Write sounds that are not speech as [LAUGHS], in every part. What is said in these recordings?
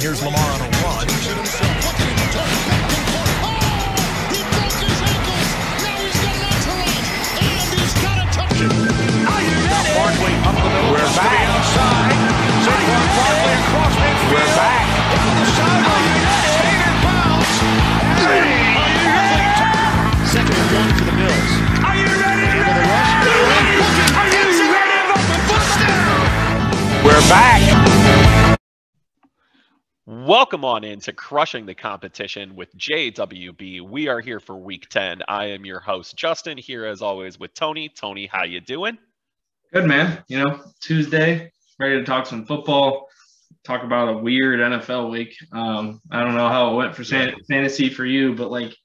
here's Lamar on a run. Oh, Barkley up the middle. We're back. To the outside. Saquon Barkley across midfield. We're back. Down the sideline. Standard bounce. Second and one for the Bills. Are you ready? Into the rush. Are you ready? We're back. Welcome on into Crushing the Competition with JWB. We are here for week 10. I am your host, Justin, here as always with Tony. Tony, how you doing? Good man. You know, Tuesday, ready to talk some football, talk about a weird NFL week. Um, I don't know how it went for san- fantasy for you, but like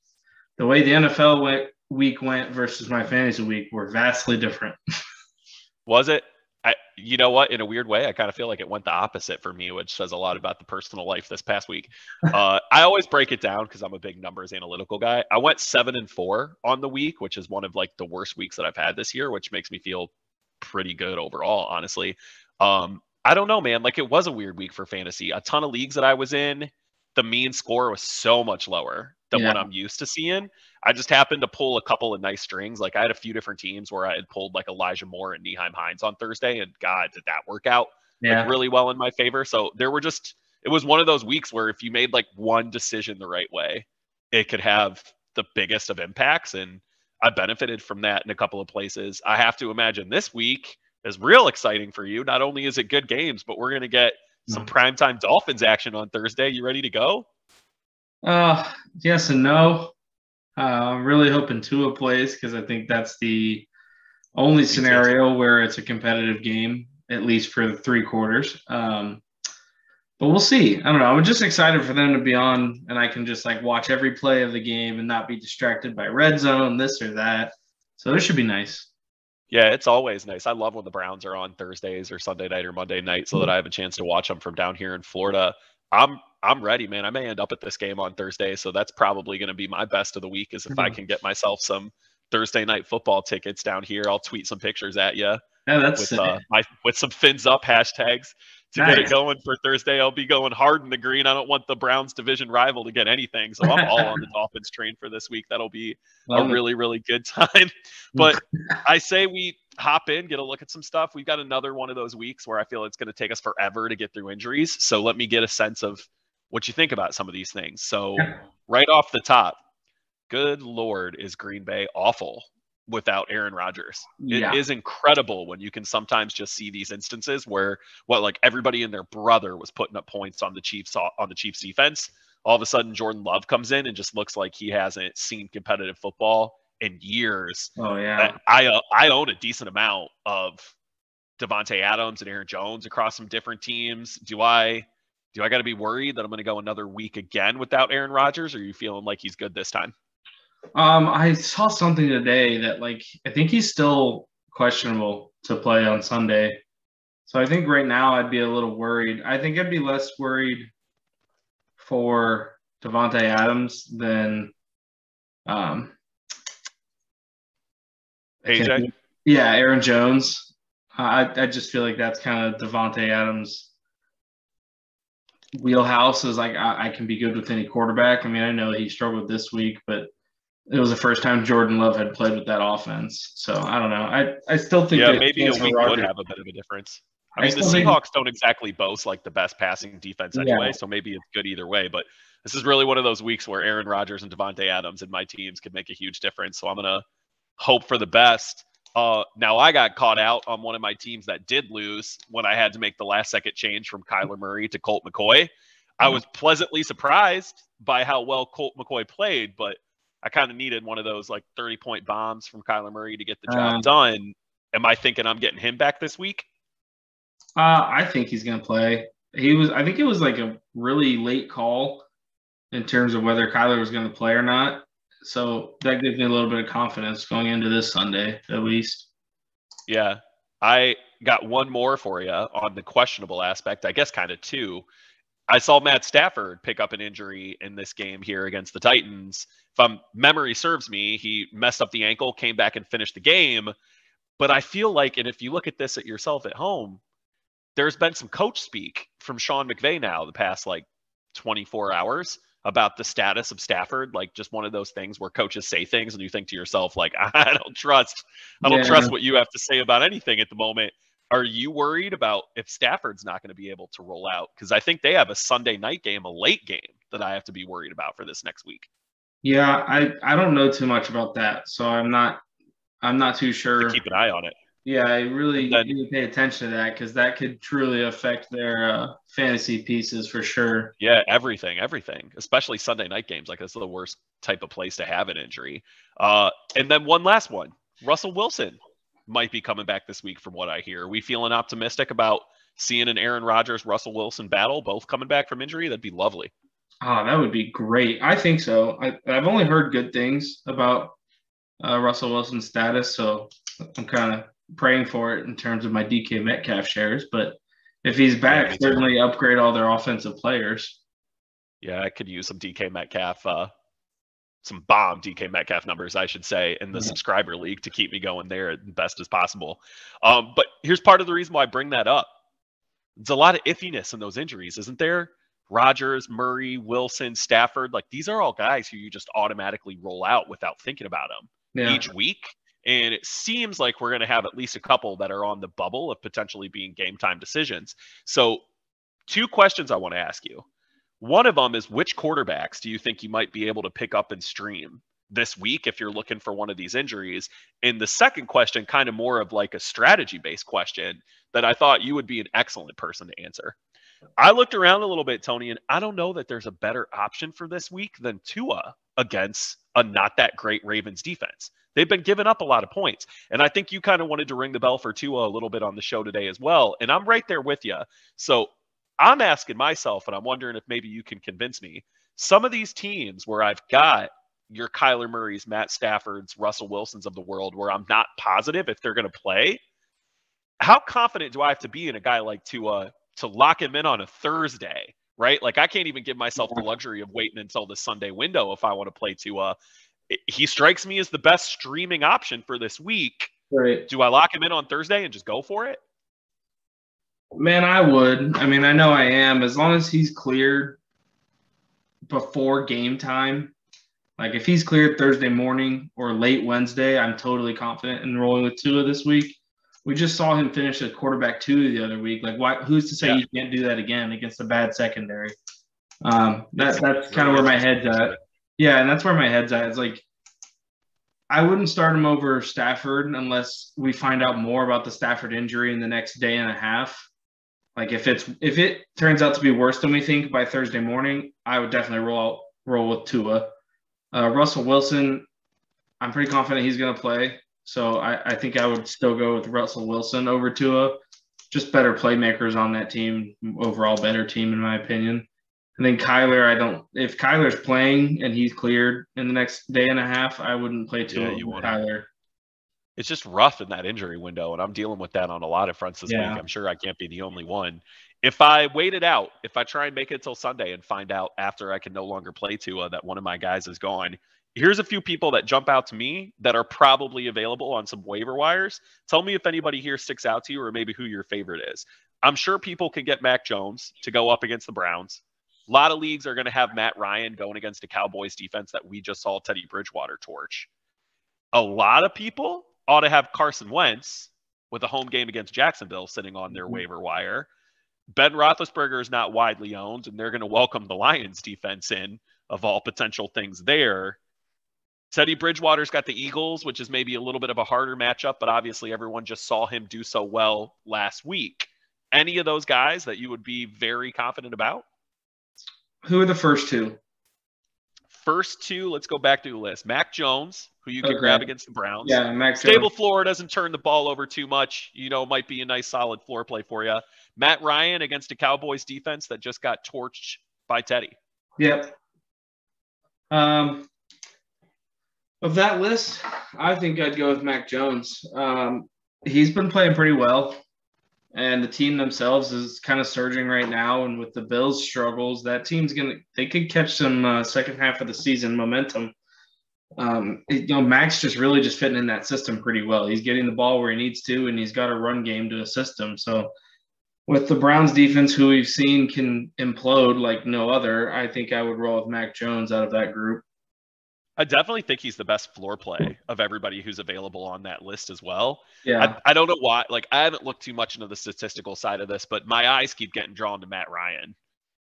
the way the NFL went, week went versus my fantasy week were vastly different. [LAUGHS] Was it? I, you know what? In a weird way, I kind of feel like it went the opposite for me, which says a lot about the personal life this past week. [LAUGHS] Uh, I always break it down because I'm a big numbers analytical guy. I went seven and four on the week, which is one of like the worst weeks that I've had this year, which makes me feel pretty good overall, honestly. Um, I don't know, man. Like it was a weird week for fantasy. A ton of leagues that I was in, the mean score was so much lower than what Yeah. I'm used to seeing. I just happened to pull a couple of nice strings. Like I had a few different teams where I had pulled like Elijah Moore and Nyheim Hines on Thursday, and God, did that work out Yeah. like really well in my favor. So there were just it was one of those weeks where if you made like one decision the right way, it could have the biggest of impacts. And I benefited from that in a couple of places. I have to imagine this week is real exciting for you. Not only is it good games, but we're gonna get some mm. primetime Dolphins action on Thursday. You ready to go? Uh, yes and no. Uh, I'm really hoping Tua plays because I think that's the only scenario where it's a competitive game, at least for the three quarters. Um, but we'll see. I don't know. I'm just excited for them to be on, and I can just like watch every play of the game and not be distracted by red zone, this or that. So this should be nice. Yeah, it's always nice. I love when the Browns are on Thursdays or Sunday night or Monday night so that I have a chance to watch them from down here in Florida. I'm I'm ready, man. I may end up at this game on Thursday, so that's probably going to be my best of the week is if I Mhm. can get myself some Thursday night football tickets down here. I'll tweet some pictures at you Yeah, that's with uh, my with some fins up hashtags to get it going for Thursday. I'll be going hard in the green. I don't want the Browns division rival to get anything, so I'm all on the [LAUGHS] Dolphins train for this week. That'll be a it. really really good time. [LAUGHS] But [LAUGHS] I say we hop in, get a look at some stuff. We've got another one of those weeks where I feel it's going to take us forever to get through injuries. So let me get a sense of what you think about some of these things. So Yeah. right off the top, good lord, is Green Bay awful without Aaron Rodgers? It is Yeah. incredible when you can sometimes just see these instances where what like everybody and their brother was putting up points on the Chiefs on the Chiefs defense. All of a sudden, Jordan Love comes in and just looks like he hasn't seen competitive football in years. Oh yeah. I uh, I own a decent amount of Davante Adams and Aaron Jones across some different teams. Do I do I got to be worried that I'm going to go another week again without Aaron Rodgers? Or are you feeling like he's good this time? Um, I saw something today that like I think he's still questionable to play on Sunday. So I think right now I'd be a little worried. I think I'd be less worried for Davante Adams than um AJ? Yeah, Aaron Jones. I I just feel like that's kind of Davante Adams wheelhouse is like I, I can be good with any quarterback. I mean, I know he struggled this week, but it was the first time Jordan Love had played with that offense. So I don't know. I, I still think Yeah, maybe a week would have a bit of a difference. I I mean, the still think- Seahawks don't exactly boast like the best passing defense anyway, Yeah. so maybe it's good either way. But this is really one of those weeks where Aaron Rodgers and Davante Adams and my teams could make a huge difference. So I'm gonna hope for the best. Uh, now I got caught out on one of my teams that did lose when I had to make the last second change from Kyler Murray to Colt McCoy. I was pleasantly surprised by how well Colt McCoy played, but I kind of needed one of those like 30 point bombs from Kyler Murray to get the job Um, done. Am I thinking I'm getting him back this week? Uh, I think he's going to play. He was. I think it was like a really late call in terms of whether Kyler was going to play or not. So that gives me a little bit of confidence going into this Sunday, at least. Yeah. I got one more for you on the questionable aspect, I guess kind of two. I saw Matt Stafford pick up an injury in this game here against the Titans. If I'm, memory serves me, he messed up the ankle, came back and finished the game. But I feel like, and if you look at this at yourself at home, there's been some coach speak from Sean McVay now the past like 24 hours about the status of Stafford, like just one of those things where coaches say things and you think to yourself, like, [LAUGHS] I don't trust, I don't Yeah. trust what you have to say about anything at the moment. Are you worried about if Stafford's not going to be able to roll out? Because I think they have a Sunday night game, a late game that I have to be worried about for this next week. Yeah, I I don't know too much about that, so I'm not I'm not too sure. Keep an eye on it. Yeah, I really then- need to pay attention to that because that could truly affect their uh, fantasy pieces for sure. Yeah, everything, everything, especially Sunday night games. Like that's the worst type of place to have an injury. Uh, and then one last one, Russell Wilson might be coming back this week, from what I hear. Are we feeling optimistic about seeing an Aaron Rodgers Russell Wilson battle, both coming back from injury? That'd be lovely. Oh, that would be great. I think so. I, I've only heard good things about uh, Russell Wilson's status, so I'm kind of praying for it in terms of my DK Metcalf shares. But if he's back, too. certainly upgrade all their offensive players. Yeah, I could use some DK Metcalf, uh, some bomb DK Metcalf numbers, I should say, in the Yeah. subscriber league to keep me going there as best as possible. Um, but here's part of the reason why I bring that up. There's a lot of iffiness in those injuries, isn't there? Rodgers, Murray, Wilson, Stafford, like these are all guys who you just automatically roll out without thinking about them Yeah. each week. And it seems like we're going to have at least a couple that are on the bubble of potentially being game time decisions. So, two questions I want to ask you. One of them is which quarterbacks do you think you might be able to pick up and stream this week if you're looking for one of these injuries? And the second question, kind of more of like a strategy based question that I thought you would be an excellent person to answer. I looked around a little bit, Tony, and I don't know that there's a better option for this week than Tua against a not that great Ravens defense. They've been giving up a lot of points. And I think you kind of wanted to ring the bell for Tua a little bit on the show today as well. And I'm right there with you. So I'm asking myself, and I'm wondering if maybe you can convince me. Some of these teams where I've got your Kyler Murray's, Matt Stafford's, Russell Wilson's of the world, where I'm not positive if they're going to play, how confident do I have to be in a guy like Tua to lock him in on a Thursday? Right? Like I can't even give myself the luxury of waiting until the Sunday window if I want to play Tua. He strikes me as the best streaming option for this week. Right. Do I lock him in on Thursday and just go for it? Man, I would. I mean, I know I am. As long as he's cleared before game time, like if he's cleared Thursday morning or late Wednesday, I'm totally confident in rolling with Tua this week. We just saw him finish at quarterback two the other week. Like, why? Who's to say Yeah. you can't do that again against a bad secondary? Um, that, that's kind of where my head's at. Yeah, and that's where my head's at. It's like I wouldn't start him over Stafford unless we find out more about the Stafford injury in the next day and a half. Like if it's if it turns out to be worse than we think by Thursday morning, I would definitely roll out, roll with Tua. Uh, Russell Wilson, I'm pretty confident he's going to play, so I, I think I would still go with Russell Wilson over Tua. Just better playmakers on that team, overall better team in my opinion. And then Kyler, I don't. If Kyler's playing and he's cleared in the next day and a half, I wouldn't play Tua Yeah, you. Kyler. it's just rough in that injury window, and I'm dealing with that on a lot of fronts this Yeah. week. I'm sure I can't be the only one. If I wait it out, if I try and make it till Sunday and find out after I can no longer play Tua that one of my guys is gone, here's a few people that jump out to me that are probably available on some waiver wires. Tell me if anybody here sticks out to you or maybe who your favorite is. I'm sure people can get Mac Jones to go up against the Browns. A lot of leagues are going to have Matt Ryan going against a Cowboys defense that we just saw Teddy Bridgewater torch. A lot of people ought to have Carson Wentz with a home game against Jacksonville sitting on their Mhm. waiver wire. Ben Roethlisberger is not widely owned, and they're going to welcome the Lions defense in of all potential things there. Teddy Bridgewater's got the Eagles, which is maybe a little bit of a harder matchup, but obviously everyone just saw him do so well last week. Any of those guys that you would be very confident about? Who are the first two? First two, let's go back through the list. Mac Jones, who you can Okay. grab against the Browns. Yeah, Max. Stable floor doesn't turn the ball over too much. You know, might be a nice solid floor play for you. Matt Ryan against a Cowboys defense that just got torched by Teddy. Yep. Um, of that list, I think I'd go with Mac Jones. Um, he's been playing pretty well, and the team themselves is kind of surging right now. And with the Bills' struggles, that team's gonna they could catch some uh, second half of the season momentum. Um, it- you know, Max just really just fitting in that system pretty well. He's getting the ball where he needs to, and he's got a run game to assist him. So with the Browns defense, who we've seen can implode like no other, I think I would roll with Mac Jones out of that group. I definitely think he's the best floor play of everybody who's available on that list as well. Yeah. I, I don't know why. Like, I haven't looked too much into the statistical side of this, but my eyes keep getting drawn to Matt Ryan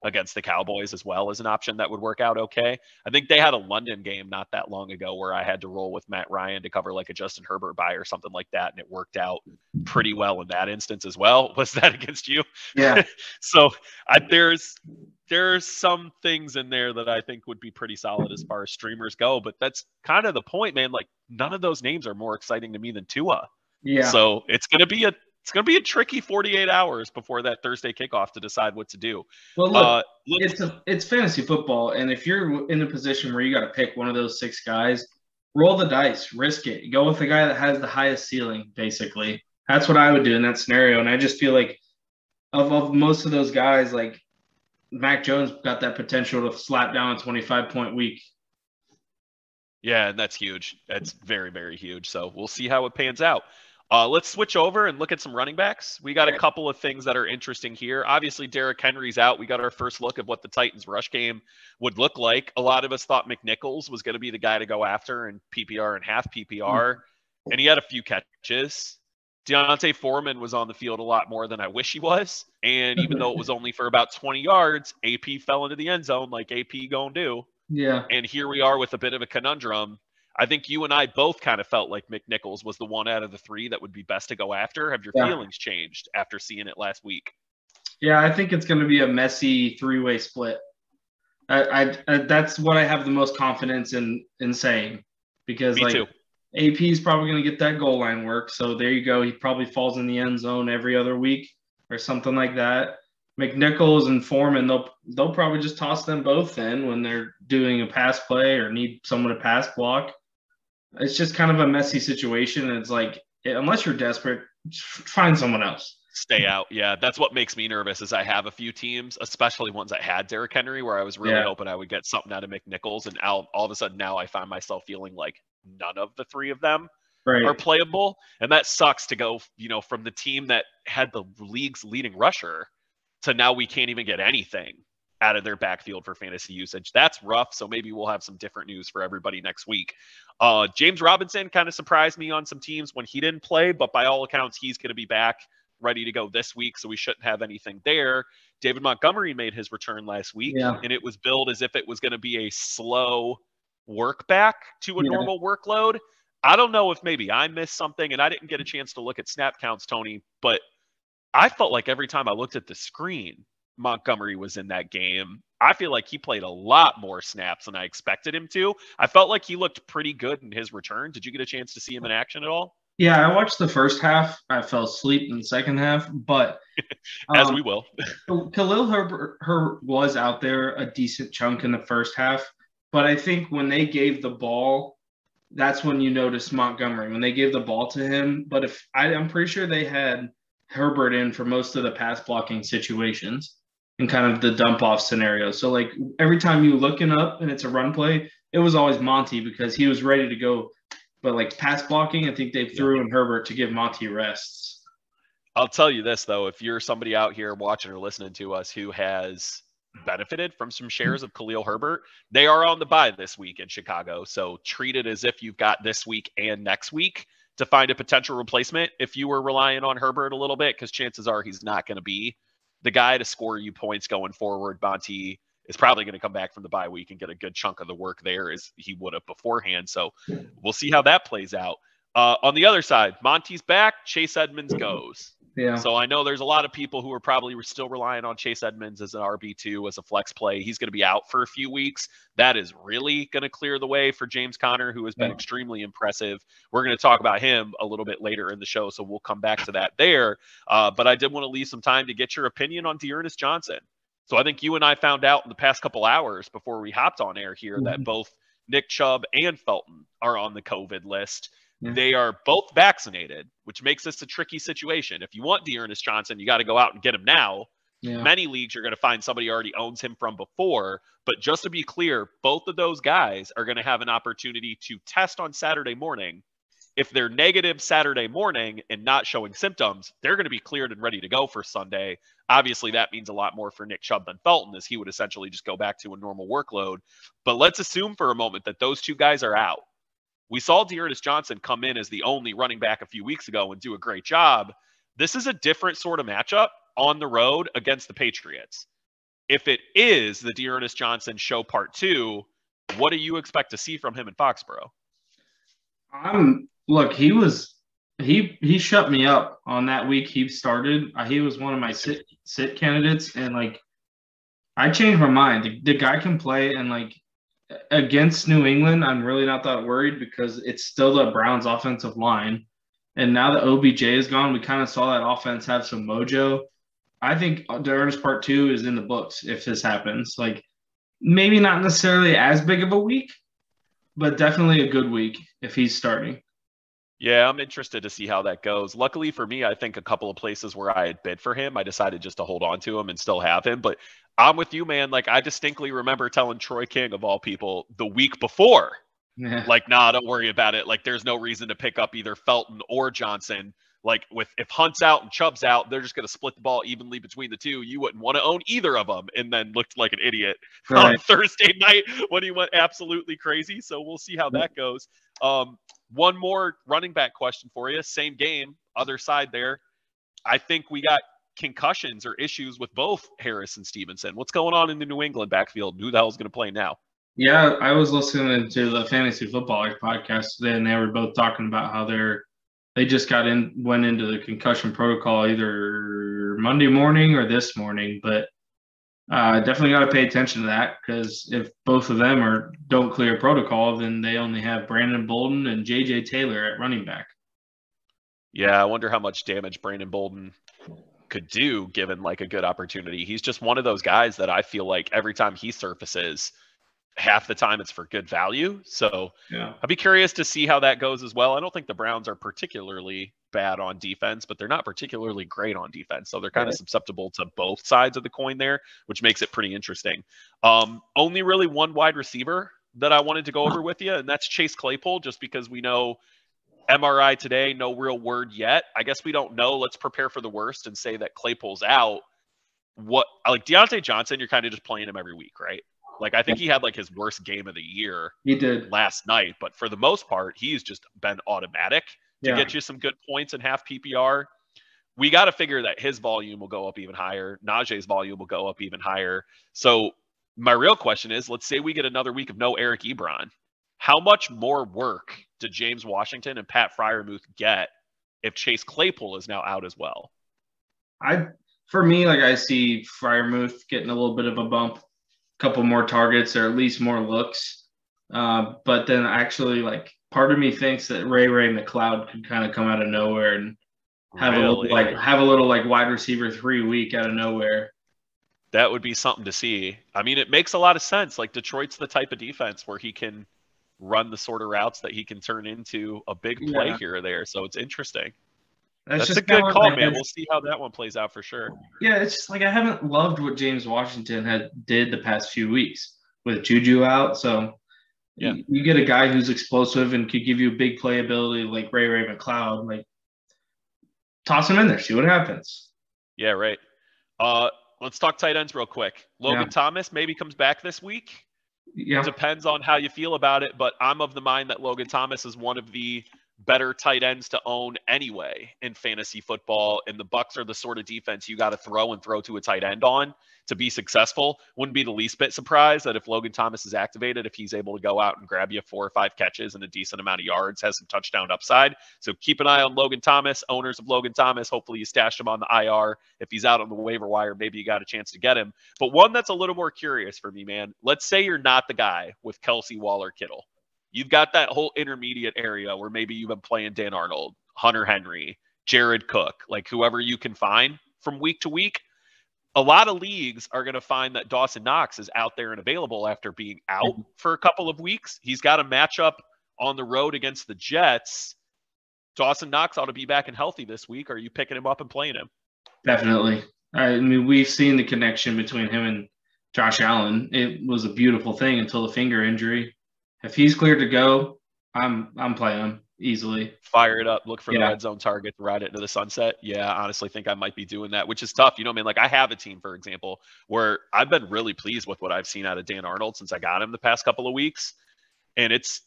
against the Cowboys as well as an option that would work out okay. I think they had a London game not that long ago where I had to roll with Matt Ryan to cover like a Justin Herbert buy or something like that, and it worked out pretty well in that instance as well. [LAUGHS] Was that against you? Yeah. [LAUGHS] so I, there's there's some things in there that I think would be pretty solid as far as streamers go, but that's kind of the point, man. Like none of those names are more exciting to me than Tua. Yeah. So it's gonna be a it's gonna be a tricky 48 hours before that Thursday kickoff to decide what to do. well, look, uh, look, it's a, it's fantasy football, and if you're in a position where you got to pick one of those six guys, roll the dice, risk it, go with the guy that has the highest ceiling. Basically, that's what I would do in that scenario. And I just feel like of of most of those guys, like Mac Jones got that potential to slap down a 25 point week. Yeah, and that's huge. That's very, very huge. So we'll see how it pans out. Uh, let's switch over and look at some running backs. We got a couple of things that are interesting here. Obviously, Derrick Henry's out. We got our first look at what the Titans' rush game would look like. A lot of us thought McNichols was going to be the guy to go after in PPR and half PPR, and he had a few catches. D'Onta Foreman was on the field a lot more than I wish he was. And even though it was [LAUGHS] only for about 20 yards, AP fell into the end zone like AP gonna do. Yeah. And here we are with a bit of a conundrum. I think you and I both kind of felt like McNichols was the one out of the three that would be best to go after. Have your Yeah. feelings changed after seeing it last week? Yeah, I think it's going to be a messy three-way split. I, I, I that's what I have the most confidence in in saying because Me like too. AP is probably going to get that goal line work. So there you go. He probably falls in the end zone every other week or something like that. McNichols and Foreman, they'll they'll probably just toss them both in when they're doing a pass play or need someone to pass block. It's just kind of a messy situation. And it's like unless you're desperate, find someone else. Stay out. Yeah, that's what makes me nervous. Is I have a few teams, especially ones that had Derrick Henry, where I was really Yeah. hoping I would get something out of McNichols, and all, all of a sudden now I find myself feeling like none of the three of them Right. are playable, and that sucks to go, you know, from the team that had the league's leading rusher to now we can't even get anything out of their backfield for fantasy usage. That's rough. So maybe we'll have some different news for everybody next week. Uh, James Robinson kind of surprised me on some teams when he didn't play, but by all accounts, he's going to be back ready to go this week, so we shouldn't have anything there. David Montgomery made his return last week, Yeah. and it was billed as if it was going to be a slow work back to a Yeah. normal workload. I don't know if maybe I missed something and I didn't get a chance to look at snap counts, Tony, but I felt like every time I looked at the screen, Montgomery was in that game. I feel like he played a lot more snaps than I expected him to. I felt like he looked pretty good in his return. Did you get a chance to see him in action at all? Yeah, I watched the first half. I fell asleep in the second half, but [LAUGHS] As um, we will. Khalil Herbert, Herbert was out there a decent chunk in the first half, but I think when they gave the ball, that's when you notice Montgomery when they gave the ball to him. But if I, I'm pretty sure they had Herbert in for most of the pass blocking situations and kind of the dump off scenario. So like every time you looking up and it's a run play, it was always Monty because he was ready to go. But like pass blocking, I think they threw in Herbert to give Monty rests. I'll tell you this though, if you're somebody out here watching or listening to us who has benefited from some shares of Khalil Herbert, they are on the buy this week in Chicago. So treat it as if you've got this week and next week to find a potential replacement if you were relying on Herbert a little bit, because chances are he's not going to be the guy to score you points going forward. Monty is probably going to come back from the bye week and get a good chunk of the work there as he would have beforehand. So we'll see how that plays out. Uh, on the other side, Monty's back, Chase Edmonds goes. Yeah. So I know there's a lot of people who are probably still relying on Chase Edmonds as an RB2 as a flex play. He's going to be out for a few weeks. That is really going to clear the way for James Conner, who has been Yeah. extremely impressive. We're going to talk about him a little bit later in the show, so we'll come back to that there. Uh, but I did want to leave some time to get your opinion on D'Ernest Johnson. So I think you and I found out in the past couple hours before we hopped on air here that Mhm. both Nick Chubb and Felton are on the COVID list. Yeah. They are both vaccinated, which makes this a tricky situation. If you want D'Ernest Johnson, you got to go out and get him now. yeah. Many leagues you're going to find somebody already owns him from before. But just to be clear, both of those guys are going to have an opportunity to test on Saturday morning if they're negative Saturday morning and not showing symptoms, they're going to be cleared and ready to go for Sunday. Obviously, that means a lot more for Nick Chubb than Felton, as he would essentially just go back to a normal workload. But let's assume for a moment that those two guys are out. We saw D'Ernest Johnson come in as the only running back a few weeks ago and do a great job. This is a different sort of matchup on the road against the Patriots. If it is the D'Ernest Johnson show part two, what do you expect to see from him in Foxborough? I'm look. He was he he shut me up on that week he started. Uh, he was one of my sit sit candidates, and like I changed my mind. The, the guy can play, and like against New England, I'm really not that worried because it's still the Browns' offensive line. And now that OBJ is gone, we kind of saw that offense have some mojo. I think D'Ernest Part Two is in the books if this happens. Like maybe not necessarily as big of a week, but definitely a good week if he's starting. Yeah, I'm interested to see how that goes. Luckily for me, I think a couple of places where I had bid for him, I decided just to hold on to him and still have him. But I'm with you, man. Like I distinctly remember telling Troy King of all people the week before, Yeah. like, nah, don't worry about it. Like there's no reason to pick up either Felton or Johnson. Like with if Hunt's out and Chubb's out, they're just gonna split the ball evenly between the two. You wouldn't want to own either of them, and then looked like an idiot [LAUGHS] on Thursday night when he went absolutely crazy. So we'll see how that goes. Um, one more running back question for you. Same game, other side there. I think we got concussions or issues with both Harris and Stevenson. What's going on in the New England backfield? Who the hell's going to play now? Yeah, I was listening to the fantasy football podcast today, and they were both talking about how they're they just got in went into the concussion protocol either Monday morning or this morning, but uh, definitely got to pay attention to that because if both of them are don't clear protocol, then they only have Brandon Bolden and JJ Taylor at running back. Yeah, I wonder how much damage Brandon Bolden could do given like a good opportunity. He's just one of those guys that I feel like every time he surfaces, half the time it's for good value. So Yeah, I'd be curious to see how that goes as well. I don't think the Browns are particularly bad on defense, but they're not particularly great on defense. So they're kind of Right. susceptible to both sides of the coin there, which makes it pretty interesting. Um, only really one wide receiver that I wanted to go over with you, and that's Chase Claypool, just because we know MRI today, no real word yet. I guess we don't know. Let's prepare for the worst and say that Claypool's out. What like Diontae Johnson, you're kind of just playing him every week, right? Like I think he had like his worst game of the year he did. last night, but for the most part, he's just been automatic to Yeah, get you some good points in half PPR. We got to figure that his volume will go up even higher. Najee's volume will go up even higher. So my real question is, let's say we get another week of no Eric Ebron. How much more work do James Washington and Pat Freiermuth get if Chase Claypool is now out as well? I for me, like I see Freiermuth getting a little bit of a bump, a couple more targets or at least more looks. Uh, but then actually, like part of me thinks that Ray Ray McCloud could kind of come out of nowhere and have a little like have a little like wide receiver three week out of nowhere. that would be something to see. I mean, it makes a lot of sense. Like Detroit's the type of defense where he can run the sort of routes that he can turn into a big play Yeah. here or there. So it's interesting. That's, That's, just a good call, man. We'll see how that one plays out for sure. Yeah, it's just like I haven't loved what James Washington had did the past few weeks with Juju out. So Yeah. you, get a guy who's explosive and could give you big playability like Ray Ray McCloud. Like toss him in there, see what happens. Yeah, right. Uh, let's talk tight ends real quick. Logan Yeah. Thomas maybe comes back this week. Yeah, Depends on how you feel about it, but I'm of the mind that Logan Thomas is one of the better tight ends to own anyway in fantasy football. And the Bucs are the sort of defense you got to throw and throw to a tight end on to be successful. Wouldn't be the least bit surprised that if Logan Thomas is activated, if he's able to go out and grab you four or five catches and a decent amount of yards, has some touchdown upside. So keep an eye on Logan Thomas, owners of Logan Thomas. Hopefully you stashed him on the IR. If he's out on the waiver wire, maybe you got a chance to get him. But one that's a little more curious for me, man. Let's say you're not the guy with Kelce Waller Kittle. You've got that whole intermediate area where maybe you've been playing Dan Arnold, Hunter Henry, Jared Cook, like whoever you can find from week to week. A lot of leagues are going to find that Dawson Knox is out there and available after being out mm-hmm. for a couple of weeks. He's got a matchup on the road against the Jets. Dawson Knox ought to be back and healthy this week. Are you picking him up and playing him? definitely. I mean, we've seen the connection between him and Josh Allen. It was a beautiful thing until the finger injury. If he's cleared to go, I'm I'm playing him. easily. Fire it up, look for the red zone target, ride it into the sunset. Yeah, I honestly think I might be doing that, which is tough. You know, what I mean, like I have a team, for example, where I've been really pleased with what I've seen out of Dan Arnold since I got him the past couple of weeks, and it's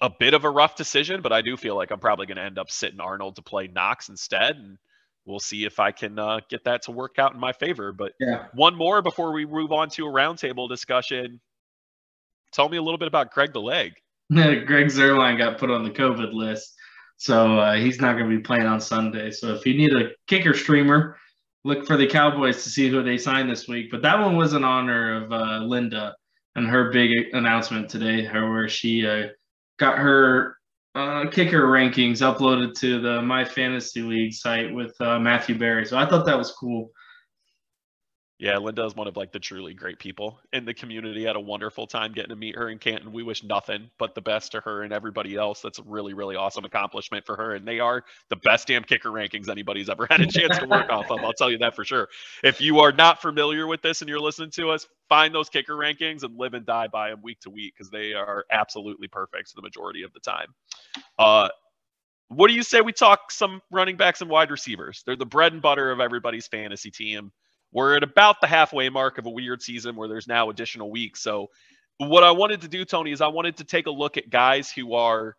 a bit of a rough decision, but I do feel like I'm probably going to end up sitting Arnold to play Knox instead, and we'll see if I can uh, get that to work out in my favor. But Yeah. one more before we move on to a roundtable discussion. Tell me a little bit about Greg the Leg. [LAUGHS] Greg Zuerlein got put on the COVID list, so uh, he's not going to be playing on Sunday. So if you need a kicker streamer, look for the Cowboys to see who they sign this week. But that one was in honor of uh, Linda and her big announcement today, her where she uh, got her uh, kicker rankings uploaded to the My Fantasy League site with uh, Matthew Berry. So I thought that was cool. Yeah, Linda is one of like the truly great people in the community. Had a wonderful time getting to meet her in Canton. We wish nothing but the best to her and everybody else. That's a really, really awesome accomplishment for her. And they are the best damn kicker rankings anybody's ever had a chance to work off of. I'll tell you that for sure. If you are not familiar with this and you're listening to us, find those kicker rankings and live and die by them week to week because they are absolutely perfect the majority of the time. Uh, what do you say we talk some running backs and wide receivers? They're the bread and butter of everybody's fantasy team. We're at about the halfway mark of a weird season where there's now additional weeks. So, what I wanted to do, Tony, is I wanted to take a look at guys who are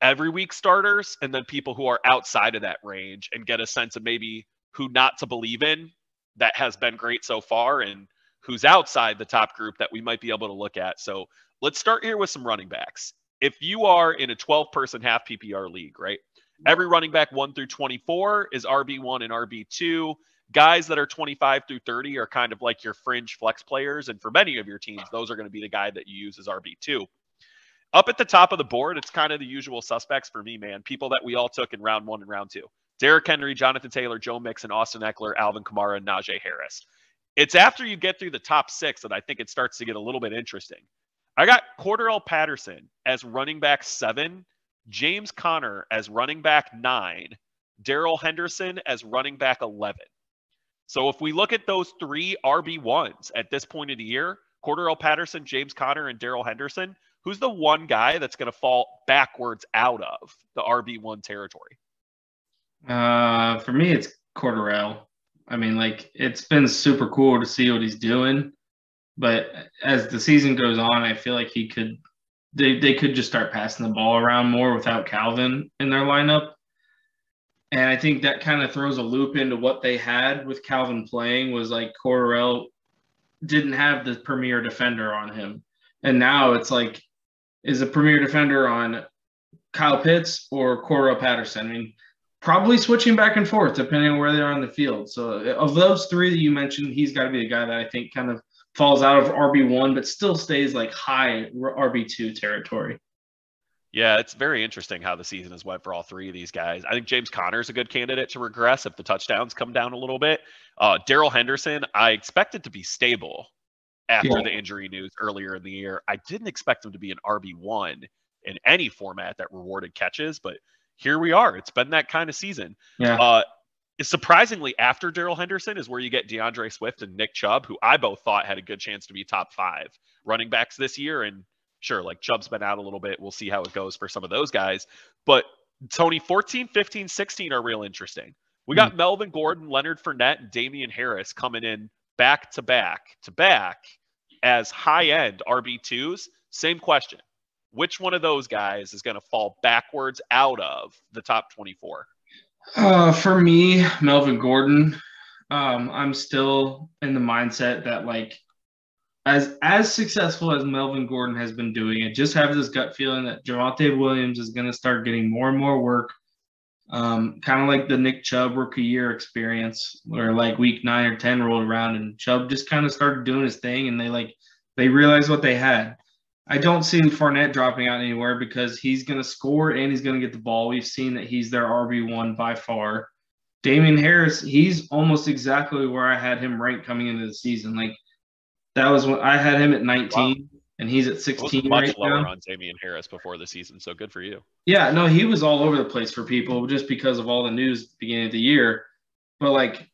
every week starters and then people who are outside of that range and get a sense of maybe who not to believe in that has been great so far and who's outside the top group that we might be able to look at. So, let's start here with some running backs. If you are in a 12 person half PPR league, right? Every running back 1 through 24 is RB1 and RB2 guys that are 25 through 30 are kind of like your fringe flex players. And for many of your teams, those are going to be the guy that you use as RB2. Up at the top of the board, it's kind of the usual suspects for me, man. People that we all took in round one and round two. Derrick Henry, Jonathan Taylor, Joe Mixon, Austin Ekeler, Alvin Kamara, and Najee Harris. It's after you get through the top six that I think it starts to get a little bit interesting. I got Cordarrelle Patterson as running back seven, James Conner as running back nine, Darrell Henderson as running back 11. So if we look at those three RB1s at this point of the year, Cordarrelle Patterson, James Conner, and Darrell Henderson, who's the one guy that's going to fall backwards out of the RB1 territory? Uh, for me, it's Cordarrelle. I mean, like it's been super cool to see what he's doing, but as the season goes on, I feel like he could. They, they could just start passing the ball around more without Calvin in their lineup. And I think that kind of throws a loop into what they had with Calvin playing was like Cordarrelle didn't have the premier defender on him. And now it's like, is a premier defender on Kyle Pitts or Cordarrelle Patterson? I mean, probably switching back and forth depending on where they are on the field. So uh, of those three that you mentioned, he's got to be the guy that I think kind of falls out of RB1, but still stays like high RB2 territory. Yeah, it's very interesting how the season has went for all three of these guys. I think James Conner is a good candidate to regress if the touchdowns come down a little bit. Uh, Darrell Henderson, I expected to be stable after Yeah. the injury news earlier in the year. I didn't expect him to be an RB1 in any format that rewarded catches, but here we are. It's been that kind of season. Yeah. Uh, surprisingly, after Darrell Henderson is where you get D'Andre Swift and Nick Chubb, who I both thought had a good chance to be top five running backs this year. And sure, like Chubb's been out a little bit. We'll see how it goes for some of those guys. But Tony, 14, 15, 16 are real interesting. We got Melvin Gordon, Leonard Fournette, and Damien Harris coming in back to back to back as high end RB2s. Same question. Which one of those guys is going to fall backwards out of the top 24? Uh, for me, Melvin Gordon, um, I'm still in the mindset that like as as successful as Melvin Gordon has been doing it, just have this gut feeling that Javonte Williams is going to start getting more and more work. Um, kind of like the Nick Chubb rookie year experience, where like week nine or ten rolled around and Chubb just kind of started doing his thing, and they like they realized what they had. I don't see Fournette dropping out anywhere because he's going to score and he's going to get the ball. We've seen that he's their RB1 by far. Damien Harris, he's almost exactly where I had him ranked coming into the season. Like that was when I had him at 19 and he's at I was 16 much right lower now. on Damien Harris before the season, so good for you. Yeah, no, he was all over the place for people just because of all the news at the beginning of the year. But like,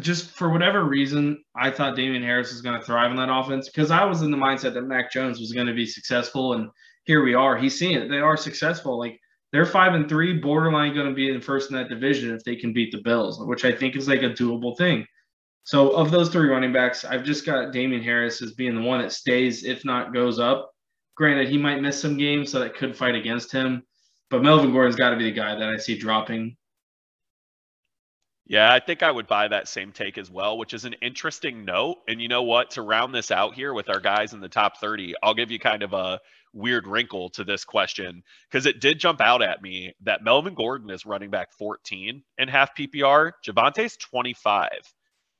just for whatever reason, I thought Damien Harris was going to thrive in that offense because I was in the mindset that Mac Jones was going to be successful, and here we are. He's seeing it; they are successful. Like they're five and three, borderline going to be in first in that division if they can beat the Bills, which I think is like a doable thing. So of those three running backs, I've just got Damien Harris as being the one that stays, if not goes up. Granted, he might miss some games, so that could fight against him. But Melvin Gordon's got to be the guy that I see dropping. Yeah, I think I would buy that same take as well, which is an interesting note. And you know what? To round this out here with our guys in the top 30, I'll give you kind of a weird wrinkle to this question because it did jump out at me that Melvin Gordon is running back 14 in half PPR. Javonte's 25.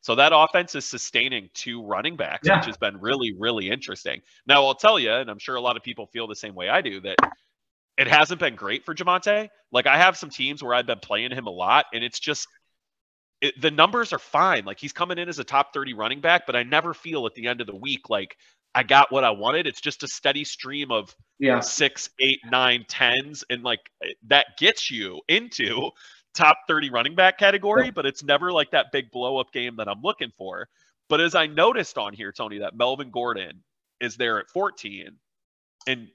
So that offense is sustaining two running backs, Yeah. which has been really, really interesting. Now, I'll tell you, and I'm sure a lot of people feel the same way I do, that it hasn't been great for Javonte. Like, I have some teams where I've been playing him a lot, and it's just it, the numbers are fine. Like, he's coming in as a top 30 running back, but I never feel at the end of the week like I got what I wanted. It's just a steady stream of Yeah. six, eight, nine, tens, and like eh, that gets you into top 30 running back category, but it's never like that big blow up game that I'm looking for. But as I noticed on here, Tony, that Melvin Gordon is there at 14 and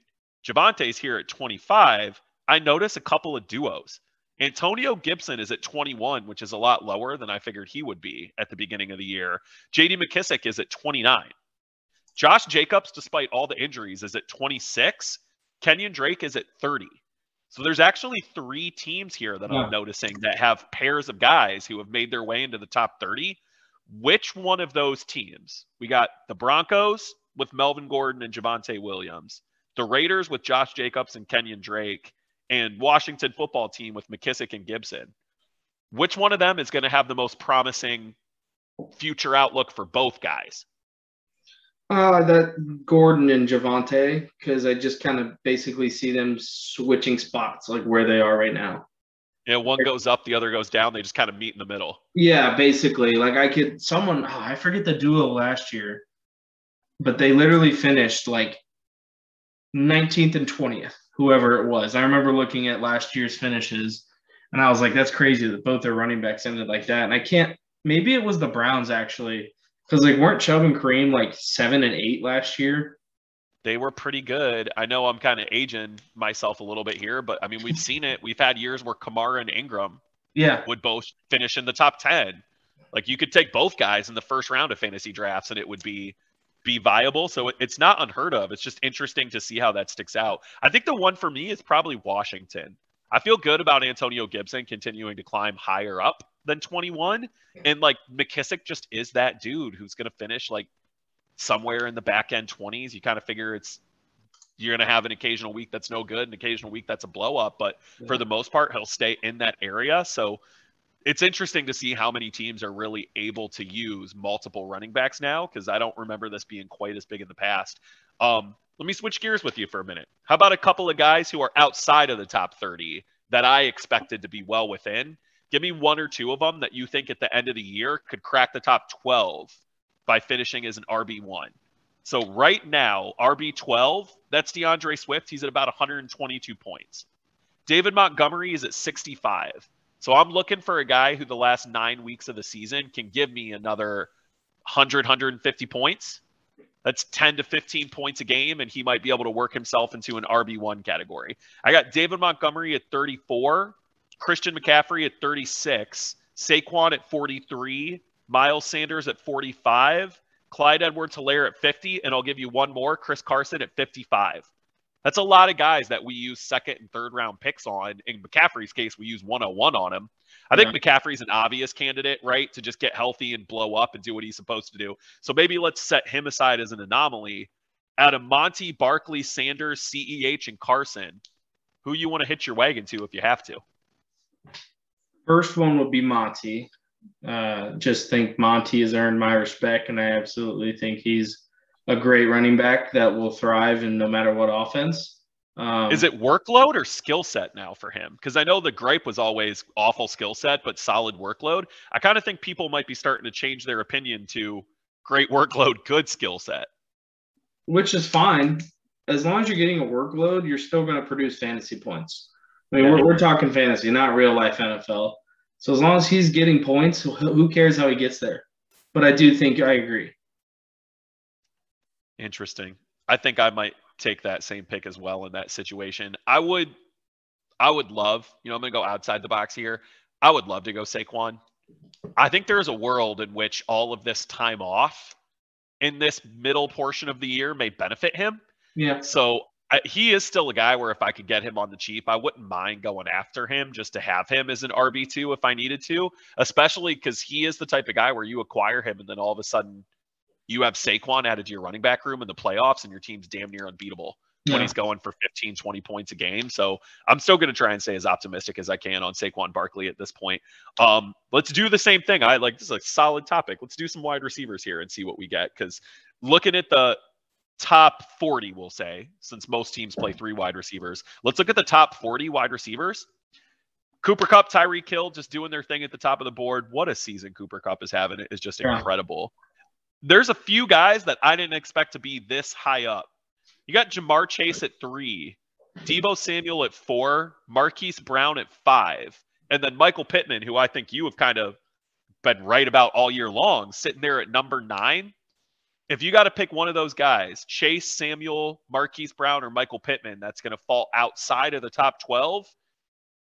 Javonte's here at 25, I notice a couple of duos. Antonio Gibson is at 21, which is a lot lower than I figured he would be at the beginning of the year. JD McKissic is at 29. Josh Jacobs, despite all the injuries, is at 26. Kenyon Drake is at 30. So there's actually three teams here that Yeah. I'm noticing that have pairs of guys who have made their way into the top 30. Which one of those teams? We got the Broncos with Melvin Gordon and Javonte Williams, the Raiders with Josh Jacobs and Kenyon Drake, and Washington football team with McKissic and Gibson. Which one of them is going to have the most promising future outlook for both guys? Uh, that Gordon and Javonte, because I just kind of basically see them switching spots, like where they are right now. Yeah, one goes up, the other goes down. They just kind of meet in the middle. Yeah, basically, like I could someone. Oh, I forget the duo last year, but they literally finished like 19th and 20th, whoever it was. I remember looking at last year's finishes, and I was like, "That's crazy that both their running backs ended like that." And I can't. Maybe it was the Browns actually, because like weren't Chubb and Kareem like seven and eight last year? They were pretty good. I know I'm kind of aging myself a little bit here, but I mean, we've seen it. We've had years where Kamara and Ingram Yeah, would both finish in the top 10. Like you could take both guys in the first round of fantasy drafts and it would be be viable. So it's not unheard of. It's just interesting to see how that sticks out. I think the one for me is probably Washington. I feel good about Antonio Gibson continuing to climb higher up than 21. And like McKissic just is that dude who's going to finish like somewhere in the back end 20s. You kind of figure it's you're going to have an occasional week that's no good, an occasional week that's a blow up, but for the most part, he'll stay in that area. So it's interesting to see how many teams are really able to use multiple running backs now because I don't remember this being quite as big in the past. Um, let me switch gears with you for a minute. How about a couple of guys who are outside of the top 30 that I expected to be well within? Give me one or two of them that you think at the end of the year could crack the top 12 by finishing as an RB1. So right now, RB12, that's D'Andre Swift. He's at about 122 points. David Montgomery is at 65. So I'm looking for a guy who the last nine weeks of the season can give me another 100, 150 points. That's 10 to 15 points a game, and he might be able to work himself into an RB1 category. I got David Montgomery at 34, Christian McCaffrey at 36, Saquon at 43, Miles Sanders at 45, Clyde Edwards Helaire at 50, and I'll give you one more Chris Carson at 55. That's a lot of guys that we use second and third round picks on. In McCaffrey's case, we use 101 on him. I think McCaffrey's an obvious candidate, right, to just get healthy and blow up and do what he's supposed to do. So maybe let's set him aside as an anomaly. Out of Monty, Barkley, Sanders, CEH, and Carson, who you want to hitch your wagon to if you have to? First one would be Monty. Uh, just think Monty has earned my respect, and I absolutely think he's a great running back that will thrive in no matter what offense. Um, Is it workload or skill set now for him? Because I know the gripe was always awful skill set, but solid workload. I kind of think people might be starting to change their opinion to great [LAUGHS] workload, good skill set. which is fine as long as you're getting a workload. You're still going to produce fantasy points. I mean, Yeah. we're, we're talking fantasy, not real life NFL. So as long as he's getting points, who who cares how he gets there? But I do think I agree. Interesting. I think I might take that same pick as well in that situation. I would I would love, you know, I'm going to go outside the box here. I would love to go Saquon. I think there's a world in which all of this time off in this middle portion of the year may benefit him. Yeah. So I, he is still a guy where if I could get him on the cheap, I wouldn't mind going after him just to have him as an RB2 if I needed to, especially because he is the type of guy where you acquire him and then all of a sudden you have Saquon added to your running back room in the playoffs and your team's damn near unbeatable Yeah. when he's going for 15, 20 points a game. So I'm still going to try and stay as optimistic as I can on Saquon Barkley at this point. Um, let's do the same thing. I like this is a solid topic. Let's do some wide receivers here and see what we get. Because looking at the top 40, we'll say, since most teams play three wide receivers, let's look at the top 40 wide receivers. Cooper Kupp, Tyreek Hill, just doing their thing at the top of the board. What a season Cooper Kupp is having! It is just Yeah. incredible. There's a few guys that I didn't expect to be this high up. You got Ja'Marr Chase at three, Deebo Samuel at four, Marquise Brown at five, and then Michael Pittman, who I think you have kind of been right about all year long, sitting there at number nine. If you got to pick one of those guys, Chase, Samuel, Marquise Brown, or Michael Pittman, that's going to fall outside of the top 12,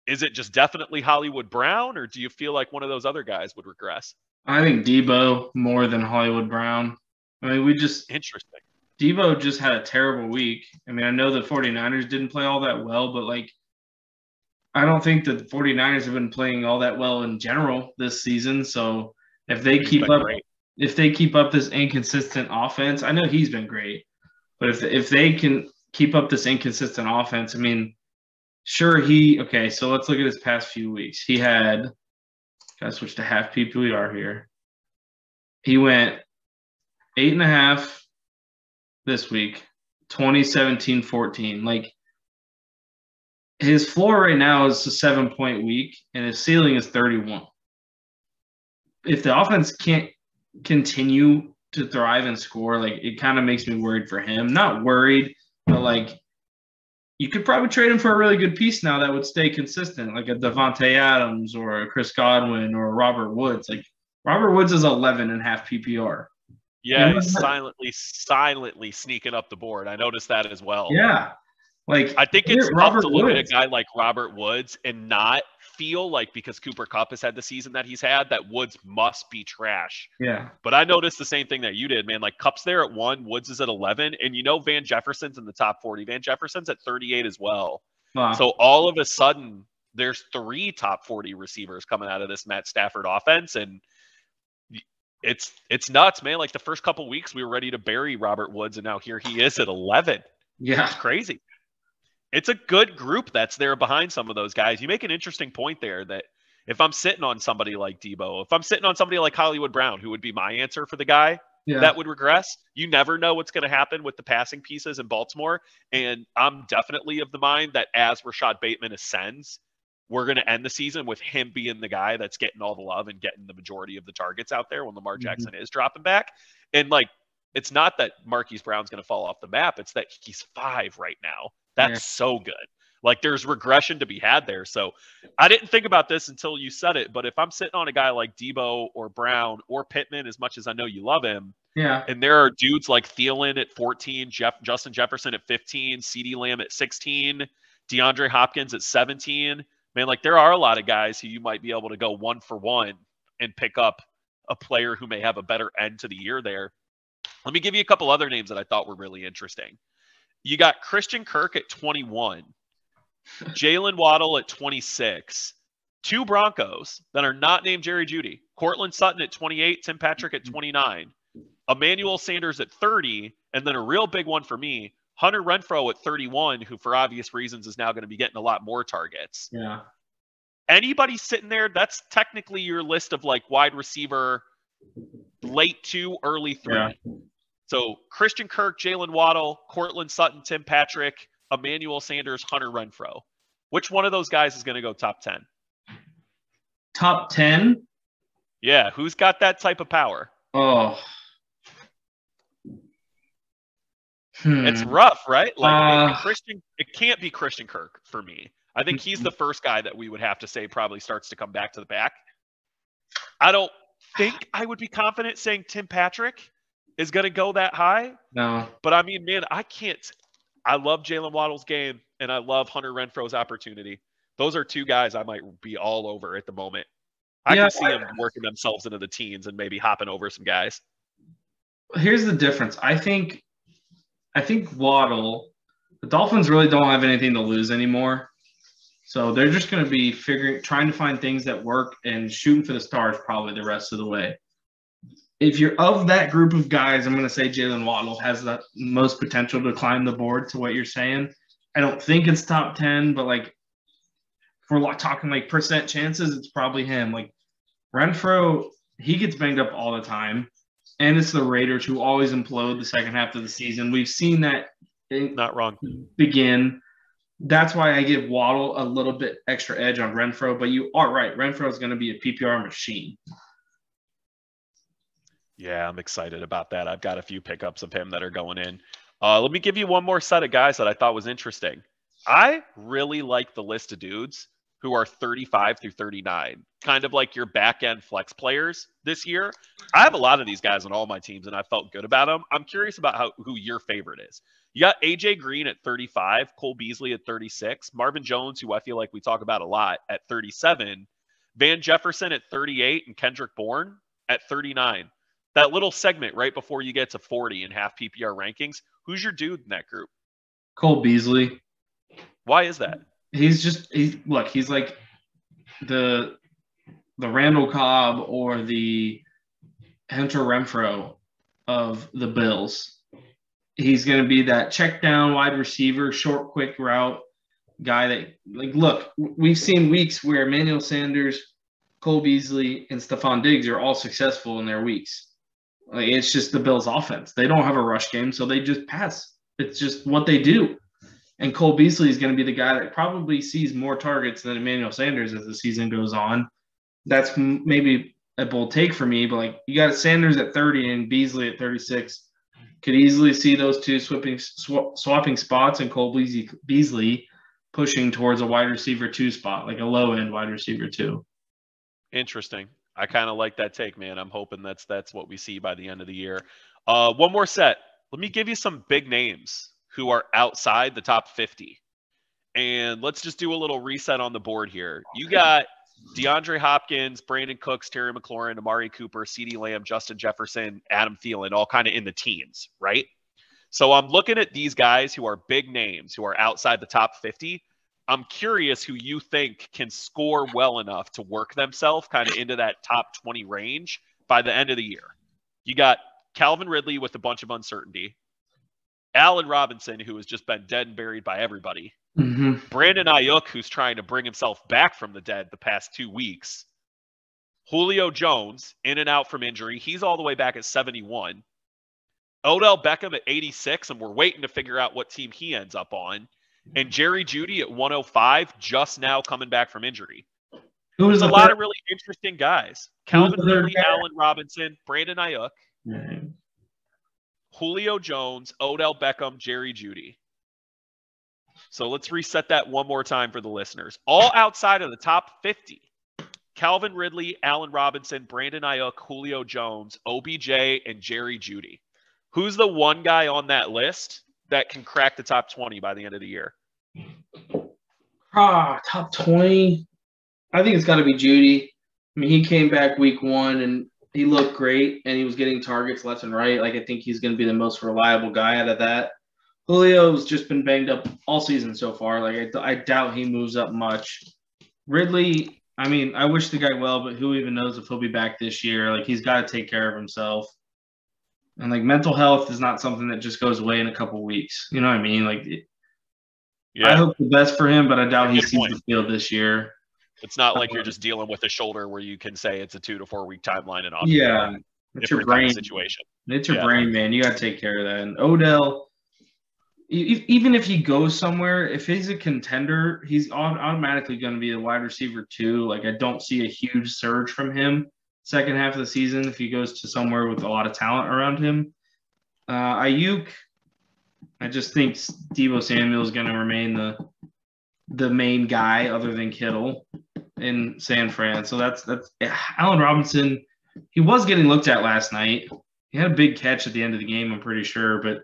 is it just definitely Hollywood Brown, or do you feel like one of those other guys would regress? I think Deebo more than Hollywood Brown. I mean, we just Interesting. Deebo just had a terrible week. I mean, I know the 49ers didn't play all that well, but like I don't think the 49ers have been playing all that well in general this season. So if they He's keep up great. if they keep up this inconsistent offense, I know he's been great. But if if they can keep up this inconsistent offense, I mean, sure he okay, so let's look at his past few weeks. He had gotta switch to half PPR here. He went eight and a half this week, 2017 14. Like his floor right now is a seven point week and his ceiling is 31. If the offense can't continue to thrive and score, like it kind of makes me worried for him. Not worried, but like you could probably trade him for a really good piece now that would stay consistent, like a Davante Adams or a Chris Godwin or Robert Woods. Like Robert Woods is 11 and a half PPR. Yeah, he's silently, silently sneaking up the board. I noticed that as well. Yeah. Like I think it's tough to look Woods. at a guy like Robert Woods and not feel like because Cooper Kupp has had the season that he's had that Woods must be trash. yeah. But I noticed the same thing that you did, man. Like Kupp's there at one, Woods is at eleven, and you know Van Jefferson's in the top forty. Van Jefferson's at thirty-eight as well. Wow. So all of a sudden, there's three top 40 receivers coming out of this Matt Stafford offense, and it's it's nuts, man. Like the first couple weeks, we were ready to bury Robert Woods, and now here he is at 11. yeah. It's crazy. It's a good group that's there behind some of those guys. You make an interesting point there that if I'm sitting on somebody like Deebo, if I'm sitting on somebody like Hollywood Brown, who would be my answer for the guy, Yeah. that would regress. You never know what's going to happen with the passing pieces in Baltimore. And I'm definitely of the mind that as Rashod Bateman ascends, we're going to end the season with him being the guy that's getting all the love and getting the majority of the targets out there when Lamar Mhm. Jackson is dropping back. And like, it's not that Marquise Brown's going to fall off the map. It's that he's five right now. That's Yeah. so good. Like there's regression to be had there. So I didn't think about this until you said it. But if I'm sitting on a guy like Deebo or Brown or Pittman, as much as I know you love him, yeah. and there are dudes like Thielen at 14, Jeff Justin Jefferson at 15, CeeDee Lamb at 16, DeAndre Hopkins at 17. Man, like there are a lot of guys who you might be able to go one for one and pick up a player who may have a better end to the year there. Let me give you a couple other names that I thought were really interesting. You got Christian Kirk at 21, Jaylen Waddle at 26, two Broncos that are not named Jerry Jeudy, Courtland Sutton at 28, Tim Patrick at 29, Emmanuel Sanders at 30, and then a real big one for me, Hunter Renfrow at 31, who for obvious reasons is now going to be getting a lot more targets. Yeah. Anybody sitting there, that's technically your list of like wide receiver late two, early three. Yeah. So Christian Kirk, Jaylen Waddle, Courtland Sutton, Tim Patrick, Emmanuel Sanders, Hunter Renfrow. Which one of those guys is going to go top 10? Top 10. Yeah, who's got that type of power? Oh. Hmm. It's rough, right? Like Uh, Christian, it can't be Christian Kirk for me. I think he's the first guy that we would have to say probably starts to come back to the back. I don't think I would be confident saying Tim Patrick is going to go that high, no. but I mean, man, I can't. I love Jaylen Waddle's game and I love Hunter Renfrow's opportunity, Those are two guys I might be all over at the moment. I Yeah. can see them working themselves into the teens and maybe hopping over some guys. Here's the difference. I think, I think Waddle, the Dolphins really don't have anything to lose anymore. So they're just going to be figuring, trying to find things that work and shooting for the stars probably the rest of the way. If you're of that group of guys, I'm going to say Jaylen Waddle has the most potential to climb the board to what you're saying. I don't think it's top 10, but like, if we're talking like percent chances, it's probably him. Like Renfrow, he gets banged up all the time. And it's the Raiders who always implode the second half of the season. We've seen that Not wrong. begin. That's why I give Waddle a little bit extra edge on Renfrow. But you are right. Renfrow is going to be a PPR machine. Yeah, I'm excited about that. I've got a few pickups of him that are going in. Uh, let me give you one more set of guys that I thought was interesting. I really like the list of dudes who are 35 through 39, kind of like your back end flex players this year. I have a lot of these guys on all my teams, and I felt good about them. I'm curious about how who your favorite is. You got AJ Green at 35, Cole Beasley at 36, Marvin Jones, who I feel like we talk about a lot, at 37, Van Jefferson at 38, and Kendrick Bourne at 39 that little segment right before you get to 40 in half PPR rankings. Who's your dude in that group? Cole Beasley. Why is that? He's just he's look, he's like the the Randall Cobb or the Hunter Renfrow of the Bills. He's going to be that check down wide receiver, short, quick route guy that, like, look, we've seen weeks where Emmanuel Sanders, Cole Beasley, and Stefon Diggs are all successful in their weeks. Like, it's just the Bills' offense. They don't have a rush game, so they just pass. It's just what they do. And Cole Beasley is going to be the guy that probably sees more targets than Emmanuel Sanders as the season goes on. That's maybe a bold take for me, but like you got Sanders at 30 and Beasley at 36. Could easily see those two swapping sw- swapping spots and Cole Beasley, Beasley pushing towards a wide receiver two spot, like a low end wide receiver two. Interesting. I kind of like that take, man. I'm hoping that's that's what we see by the end of the year. Uh, one more set. Let me give you some big names who are outside the top 50. And let's just do a little reset on the board here. You got DeAndre Hopkins, Brandin Cooks, Terry McLaurin, Amari Cooper, CeeDee Lamb, Justin Jefferson, Adam Thielen, all kind of in the teens, right? So I'm looking at these guys who are big names, who are outside the top 50. I'm curious who you think can score well enough to work themselves kind of into that top 20 range by the end of the year. You got Calvin Ridley with a bunch of uncertainty, Allen Robinson, who has just been dead and buried by everybody, Mm-hmm. Brandon Aiyuk, who's trying to bring himself back from the dead the past two weeks. Julio Jones, in and out from injury. He's all the way back at 71. Odell Beckham at 86, and we're waiting to figure out what team he ends up on. And Jerry Jeudy at 105, just now coming back from injury. Who was There's a lot third- of really interesting guys. Calvin Ridley. Allen Robinson, Brandon Aiyuk, Yeah. Julio Jones, Odell Beckham, Jerry Jeudy. So let's reset that one more time for the listeners. All outside of the top 50. Calvin Ridley, Allen Robinson, Brandon Aiyuk, Julio Jones, OBJ, and Jerry Jeudy. Who's the one guy on that list that can crack the top 20 by the end of the year? Ah, top 20. I think it's got to be Jeudy. I mean, he came back week one and he looked great and he was getting targets left and right. Like, I think he's going to be the most reliable guy out of that. Julio's just been banged up all season so far. Like, I, I doubt he moves up much. Ridley, I mean, I wish the guy well, but who even knows if he'll be back this year? Like, he's got to take care of himself. And, like, mental health is not something that just goes away in a couple weeks. You know what I mean? Like, I hope the best for him, but I doubt he sees point. the field this year. it's not like you're just dealing with a shoulder where you can say it's a two to four week timeline and off. Yeah, it's your brain. situation. It's your Yeah. brain, man. You got to take care of that. And Odell, even if he goes somewhere, if he's a contender, he's automatically going to be a wide receiver too. Like I don't see a huge surge from him second half of the season if he goes to somewhere with a lot of talent around him. Uh, Aiyuk, I just think Deebo Samuel is going to remain the the main guy other than Kittle in San Fran. So that's that's eh, Allen Robinson. He was getting looked at last night. He had a big catch at the end of the game, I'm pretty sure. But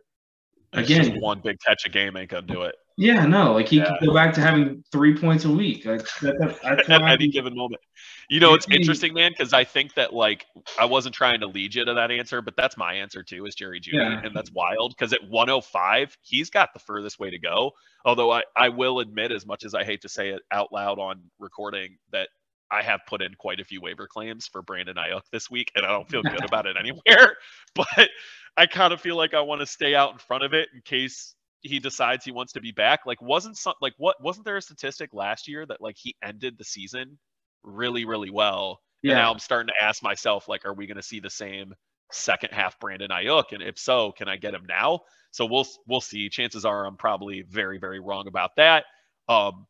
again, just one big catch a game ain't gonna do it. Yeah, no, like he Yeah. could go back to having three points a week. Like, that, that, that's [LAUGHS] at any given moment. You know, it's mm-hmm. interesting, man, because I think that like I wasn't trying to lead you to that answer, but that's my answer too, is Jerry Jeudy, Yeah. and that's wild because at 105, he's got the furthest way to go. Although I I will admit, as much as I hate to say it out loud on recording, that I have put in quite a few waiver claims for Brandon Aiyuk this week, and I don't feel good about it [LAUGHS] anywhere. [LAUGHS] But I kind of feel like I want to stay out in front of it in case he decides he wants to be back. Like, wasn't some like what wasn't there a statistic last year that like he ended the season really, really well? And now I'm starting to ask myself, like, are we going to see the same second half Brandon Aiyuk? And if so, can I get him now? So we'll we'll see. Chances are I'm probably very, very wrong about that. Um,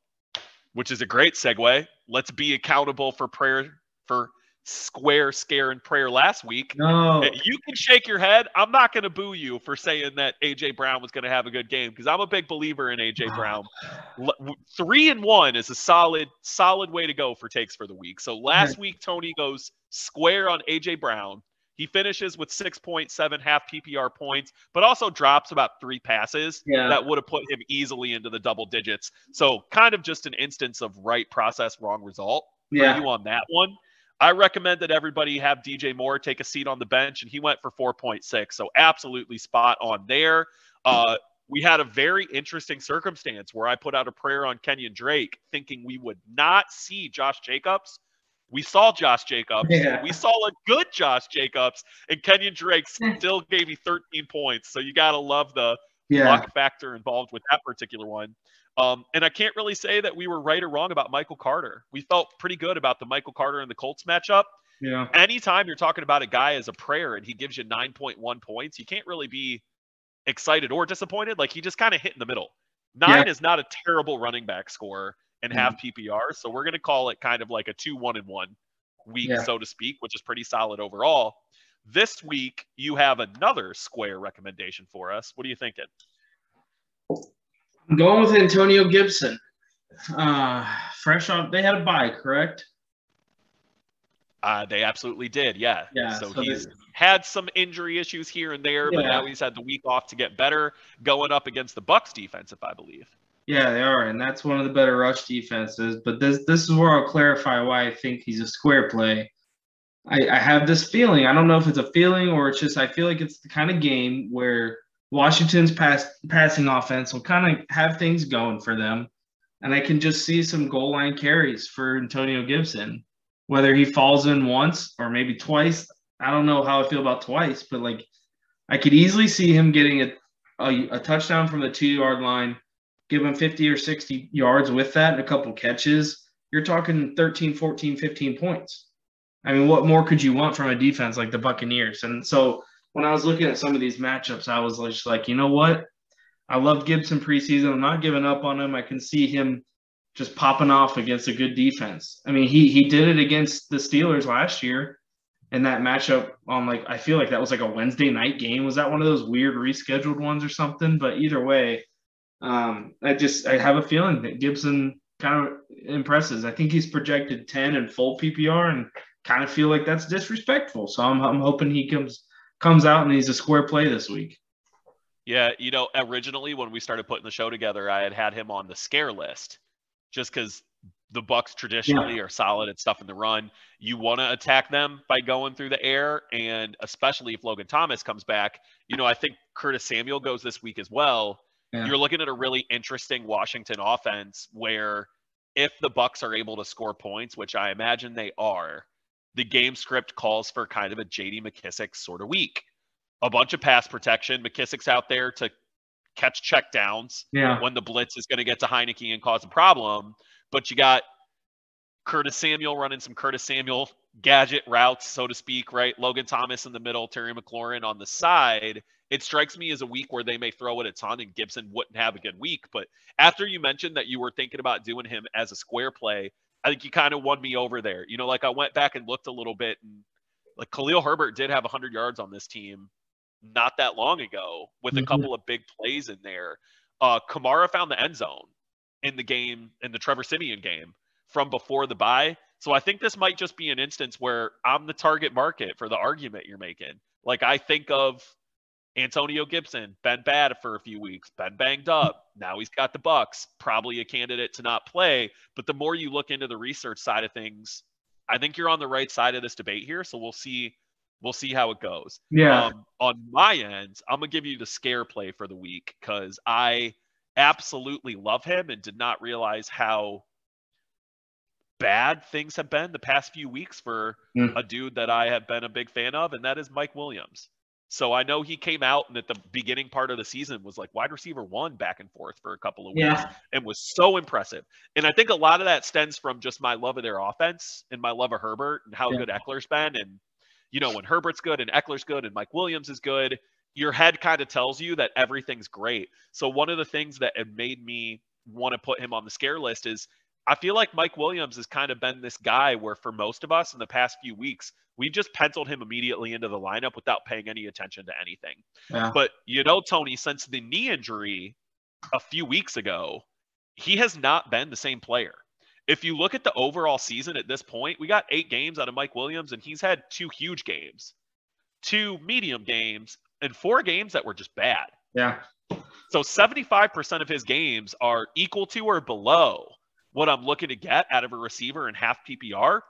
which is a great segue. Let's be accountable for prayer for square scare and prayer last week. no, You can shake your head. I'm not going to boo you for saying that AJ Brown was going to have a good game because I'm a big believer in AJ [SIGHS] Brown. L- w- Three and one is a solid, solid way to go for takes for the week. So last [LAUGHS] week Tony goes square on AJ Brown. He finishes with 6.7 half PPR points, but also drops about three passes Yeah. that would have put him easily into the double digits. So kind of just an instance of right process, wrong result for yeah, you on that one. I recommend that everybody have DJ Moore take a seat on the bench, and he went for 4.6. So absolutely spot on there. Uh, we had a very interesting circumstance where I put out a prayer on Kenyon Drake, thinking we would not see Josh Jacobs. We saw Josh Jacobs. Yeah. We saw a good Josh Jacobs, and Kenyon Drake still gave me 13 points. So you got to love the yeah, luck factor involved with that particular one. Um, and I can't really say that we were right or wrong about Michael Carter. We felt pretty good about the Michael Carter and the Colts matchup. yeah, Anytime you're talking about a guy as a prayer and he gives you 9.1 points, you can't really be excited or disappointed. Like he just kind of hit in the middle. Nine is not a terrible running back score in Mhm. half PPR. So we're going to call it kind of like a two, one, and one week, Yeah. so to speak, which is pretty solid overall. This week, you have another square recommendation for us. What are you thinking? I'm going with Antonio Gibson. Uh, fresh off, they had a bye, correct? Uh, they absolutely did, yeah. Yeah, So, so he's they- had some injury issues here and there, but now he's had the week off to get better, going up against the Bucs defense, if I believe. Yeah, they are, and that's one of the better rush defenses. But this this is where I'll clarify why I think he's a square play. I, I have this feeling. I don't know if it's a feeling or it's just I feel like it's the kind of game where Washington's pass passing offense will kind of have things going for them, and I can just see some goal line carries for Antonio Gibson. Whether he falls in once or maybe twice, I don't know how I feel about twice, but like I could easily see him getting a a, a touchdown from the two yard line give him 50 or 60 yards with that and a couple catches, you're talking 13, 14, 15 points. I mean, what more could you want from a defense like the Buccaneers? And so when I was looking at some of these matchups, I was just like, you know what? I love Gibson preseason. I'm not giving up on him. I can see him just popping off against a good defense. I mean, he he did it against the Steelers last year in that matchup on like I feel like that was like a Wednesday night game. Was that one of those weird rescheduled ones or something? But either way, um, I just I have a feeling that Gibson kind of impresses. I think he's projected 10 and full PPR and kind of feel like that's disrespectful. So I'm I'm hoping he comes comes out and he's a square play this week. Yeah, you know, originally when we started putting the show together, I had had him on the scare list just because the Bucs traditionally are solid at stuff in the run. You want to attack them by going through the air, and especially if Logan Thomas comes back. You know, I think Curtis Samuel goes this week as well. Yeah. You're looking at a really interesting Washington offense where if the Bucs are able to score points, which I imagine they are, the game script calls for kind of a JD McKissic sort of week. A bunch of pass protection. McKissic's out there to catch check downs Yeah. when the blitz is going to get to Heineke and cause a problem. But you got Curtis Samuel running some Curtis Samuel gadget routes, so to speak, right? Logan Thomas in the middle, Terry McLaurin on the side. It strikes me as a week where they may throw it a ton and Gibson wouldn't have a good week. But after you mentioned that you were thinking about doing him as a square play, I think you kind of won me over there. You know, like I went back and looked a little bit and like Khalil Herbert did have 100 yards on this team not that long ago with a Mhm. couple of big plays in there. Uh, Kamara found the end zone in the game, in the Trevor Siemian game from before the bye. So I think this might just be an instance where I'm the target market for the argument you're making. Like I think of Antonio Gibson, been bad for a few weeks, been banged up. Now he's got the Bucs, probably a candidate to not play. But the more you look into the research side of things, I think you're on the right side of this debate here. So we'll see. We'll see how it goes. Yeah. Um, on my end, I'm gonna give you the scare play for the week because I absolutely love him and did not realize how bad things have been the past few weeks for Mm. a dude that I have been a big fan of, and that is Mike Williams. So I know he came out and at the beginning part of the season was like wide receiver one back and forth for a couple of weeks Yeah. and was so impressive. And I think a lot of that stems from just my love of their offense and my love of Herbert and how Yeah. good Ekeler's been. And, you know, when Herbert's good and Ekeler's good and Mike Williams is good, your head kind of tells you that everything's great. So one of the things that made me want to put him on the scare list is I feel like Mike Williams has kind of been this guy where for most of us in the past few weeks, we've just penciled him immediately into the lineup without paying any attention to anything. Yeah. But you know, Tony, since the knee injury a few weeks ago, he has not been the same player. If you look at the overall season at this point, we got eight games out of Mike Williams, and he's had two huge games, two medium games, and four games that were just bad. Yeah. So 75% of his games are equal to or below what I'm looking to get out of a receiver in half PPR.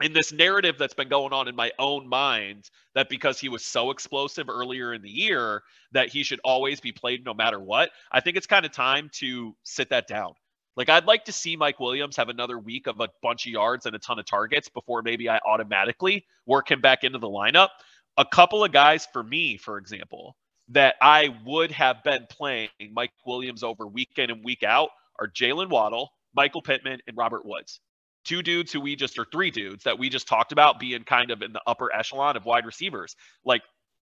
And this narrative that's been going on in my own mind that because he was so explosive earlier in the year that he should always be played no matter what, I think it's kind of time to sit that down. Like I'd like to see Mike Williams have another week of a bunch of yards and a ton of targets before maybe I automatically work him back into the lineup. A couple of guys for me, for example, that I would have been playing Mike Williams over week in and week out are Jaylen Waddle, Michael Pittman, and Robert Woods. Two dudes who we just, or three dudes that we just talked about being kind of in the upper echelon of wide receivers. Like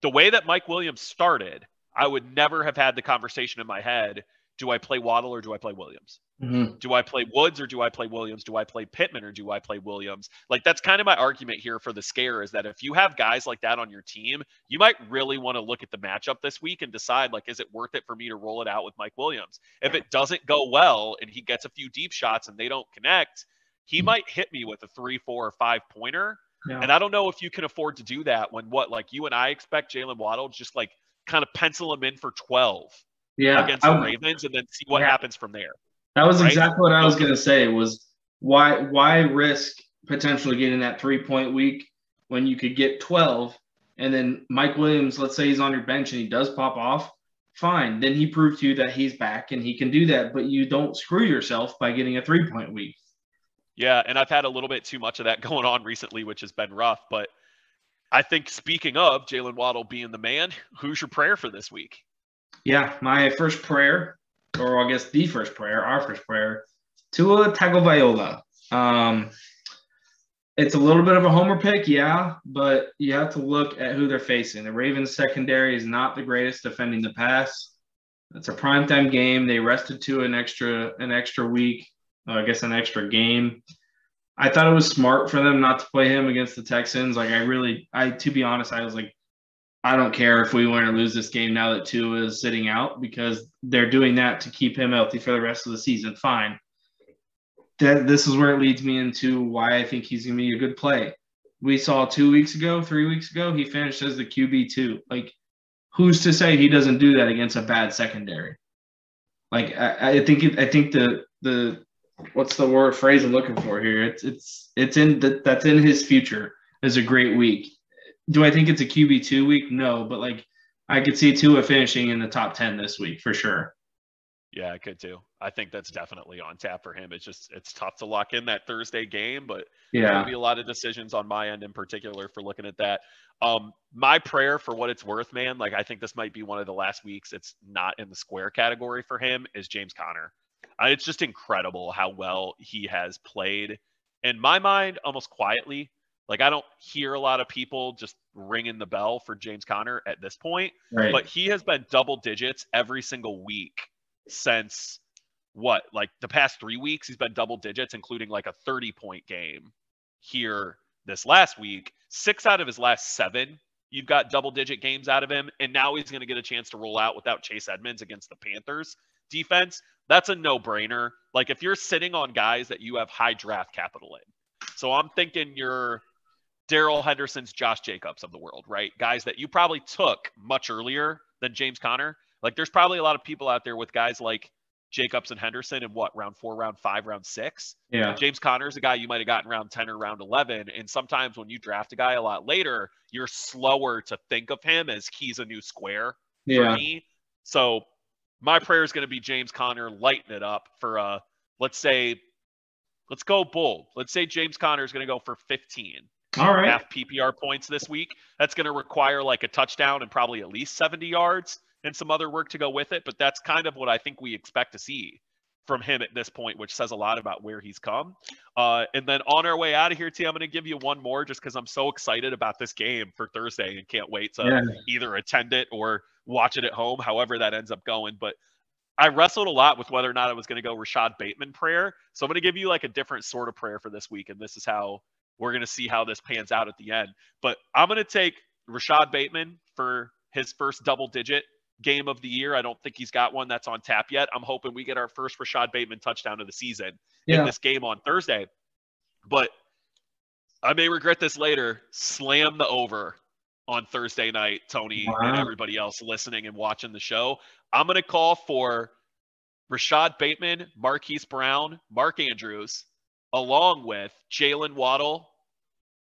the way that Mike Williams started, I would never have had the conversation in my head do I play Waddle or do I play Williams? Mhm. Do I play Woods or do I play Williams? Do I play Pittman or do I play Williams? Like that's kind of my argument here for the scare is that if you have guys like that on your team, you might really want to look at the matchup this week and decide like is it worth it for me to roll it out with Mike Williams? If it doesn't go well and he gets a few deep shots and they don't connect, he might hit me with a 3, 4 or 5 pointer. Yeah. And I don't know if you can afford to do that when what like you and I expect Jaylen Waddle just like kind of pencil him in for 12 Yeah. against the Ravens and then see what Yeah. happens from there. That was right? exactly what I was going to say. Was why why risk potentially getting that three point week when you could get twelve, and then Mike Williams, let's say he's on your bench and he does pop off, fine. Then he proved to you that he's back and he can do that. But you don't screw yourself by getting a three point week. Yeah, and I've had a little bit too much of that [LAUGHS] going on recently, which has been rough. But I think speaking of Jaylen Waddle being the man, who's your prayer for this week? Yeah, my first prayer, or I guess the first prayer, our first prayer, Tua Tagovailoa. Um, it's a little bit of a homer pick, yeah, but you have to look at who they're facing. The Ravens secondary is not the greatest defending the pass. It's a primetime game. They rested to an extra an extra week, uh, I guess an extra game. I thought it was smart for them not to play him against the Texans. Like I really, I to be honest, I was like, I don't care if we win or lose this game now that Tua is sitting out because they're doing that to keep him healthy for the rest of the season. Fine. That this is where it leads me into why I think he's going to be a good play. We saw two weeks ago, three weeks ago, he finished as the QB two. Like, who's to say he doesn't do that against a bad secondary? Like, I, I think it, I think the the what's the word phrase I'm looking for here? It's it's it's in the, that's in his future is a great week do I think it's a QB two week? No, but like I could see Tua finishing in the top ten this week for sure. Yeah, I could too. I think that's definitely on tap for him. It's just it's tough to lock in that Thursday game, but Yeah, there'll be a lot of decisions on my end in particular for looking at that. Um, my prayer for what it's worth, man, like I think this might be one of the last weeks it's not in the square category for him is James Conner. It's just incredible how well he has played. In my mind, almost quietly, like I don't hear a lot of people just ringing the bell for James Conner at this point, right. but he has been double digits every single week since what like the past three weeks he's been double digits including like a 30 point game here this last week. Six out of his last seven you've got double digit games out of him and now he's going to get a chance to roll out without chase edmonds against the panthers defense. That's a no-brainer. Like if you're sitting on guys that you have high draft capital in so i'm thinking you're Darrell Henderson's, Josh Jacobs of the world, right? Guys that you probably took much earlier than James Conner. Like there's probably a lot of people out there with guys like Jacobs and Henderson in what round four, round five, round six. Yeah. James Conner is a guy you might have gotten round 10 or round 11. And sometimes when you draft a guy a lot later, you're slower to think of him as he's a new square for Yeah. me. So my prayer is going to be James Conner lighten it up for uh let's say let's go bold. Let's say James Conner is going to go for 15 All right. half PPR points this week. That's going to require like a touchdown and probably at least 70 yards and some other work to go with it, but that's kind of what I think we expect to see from him at this point, which says a lot about where he's come. Uh, and then on our way out of here, T, I'm going to give you one more just because I'm so excited about this game for Thursday and can't wait to Yeah. either attend it or watch it at home, however that ends up going. But I wrestled a lot with whether or not I was going to go Rashod Bateman prayer. So I'm going to give you like a different sort of prayer for this week. And this is how we're going to see how this pans out at the end. But I'm going to take Rashod Bateman for his first double digit game of the year. I don't think he's got one that's on tap yet. I'm hoping we get our first Rashod Bateman touchdown of the season in this game on Thursday. But I may regret this later. Slam the over on Thursday night, Tony and everybody else listening and watching the show. I'm going to call for Rashod Bateman, Marquise Brown, Mark Andrews, along with Jaylen Waddle,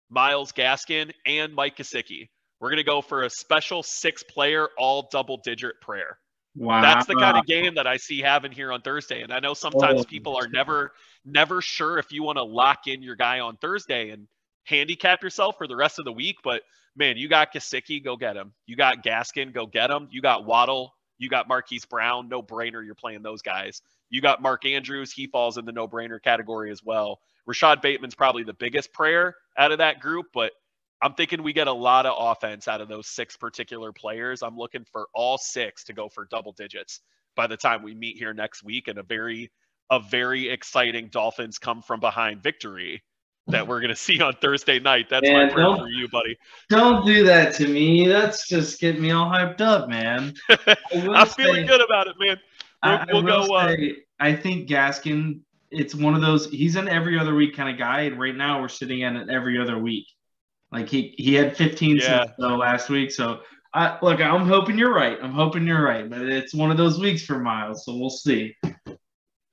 Myles Gaskin, and Mike Gesicki. We're going to go for a special six player, all double digit prayer. Wow. That's the kind of game that I see having here on Thursday. And I know sometimes Oh. people are never, never sure if you want to lock in your guy on Thursday and handicap yourself for the rest of the week. But man, you got Gesicki, go get him. You got Gaskin, go get him. You got Waddle, you got Marquise Brown, no brainer. You're playing those guys. You got Mark Andrews, he falls in the no brainer category as well. Rashod Bateman's probably the biggest prayer out of that group, but I'm thinking we get a lot of offense out of those six particular players. I'm looking for all six to go for double digits by the time we meet here next week and a very a very exciting Dolphins come from behind victory that we're going to see on Thursday night. That's Man, my prayer for you, buddy. Don't do that to me. That's just getting me all hyped up, man. [LAUGHS] I I'm feeling good about it, man. We'll- I we'll will go, uh, I think Gaskin. It's one of those. He's an every other week kind of guy, and right now we're sitting at an every other week. Like he he had 15 Yeah. since uh, last week. So I look. I'm hoping you're right. I'm hoping you're right. But it's one of those weeks for Myles. So we'll see.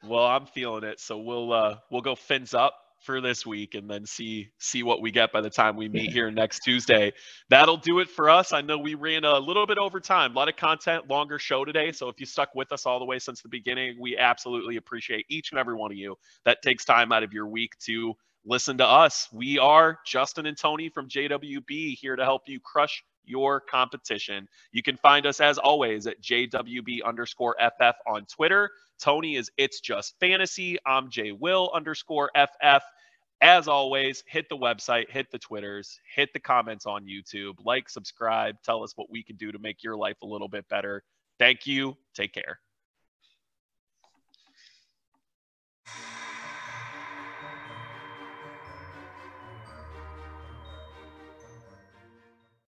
Well, I'm feeling it. So we'll uh we'll go fins up for this week and then see see what we get by the time we meet here next Tuesday. That'll do it for us. I know we ran a little bit over time. A lot of content, longer show today. So if you stuck with us all the way since the beginning, we absolutely appreciate each and every one of you that takes time out of your week to listen to us. We are Justin and Tony from JWB here to help you crush your competition. You can find us as always at JWB underscore FF on Twitter. Tony is It's Just Fantasy. I'm J Will underscore FF. As always, hit the website, hit the Twitters, hit the comments on YouTube, like, subscribe, tell us what we can do to make your life a little bit better. Thank you. Take care.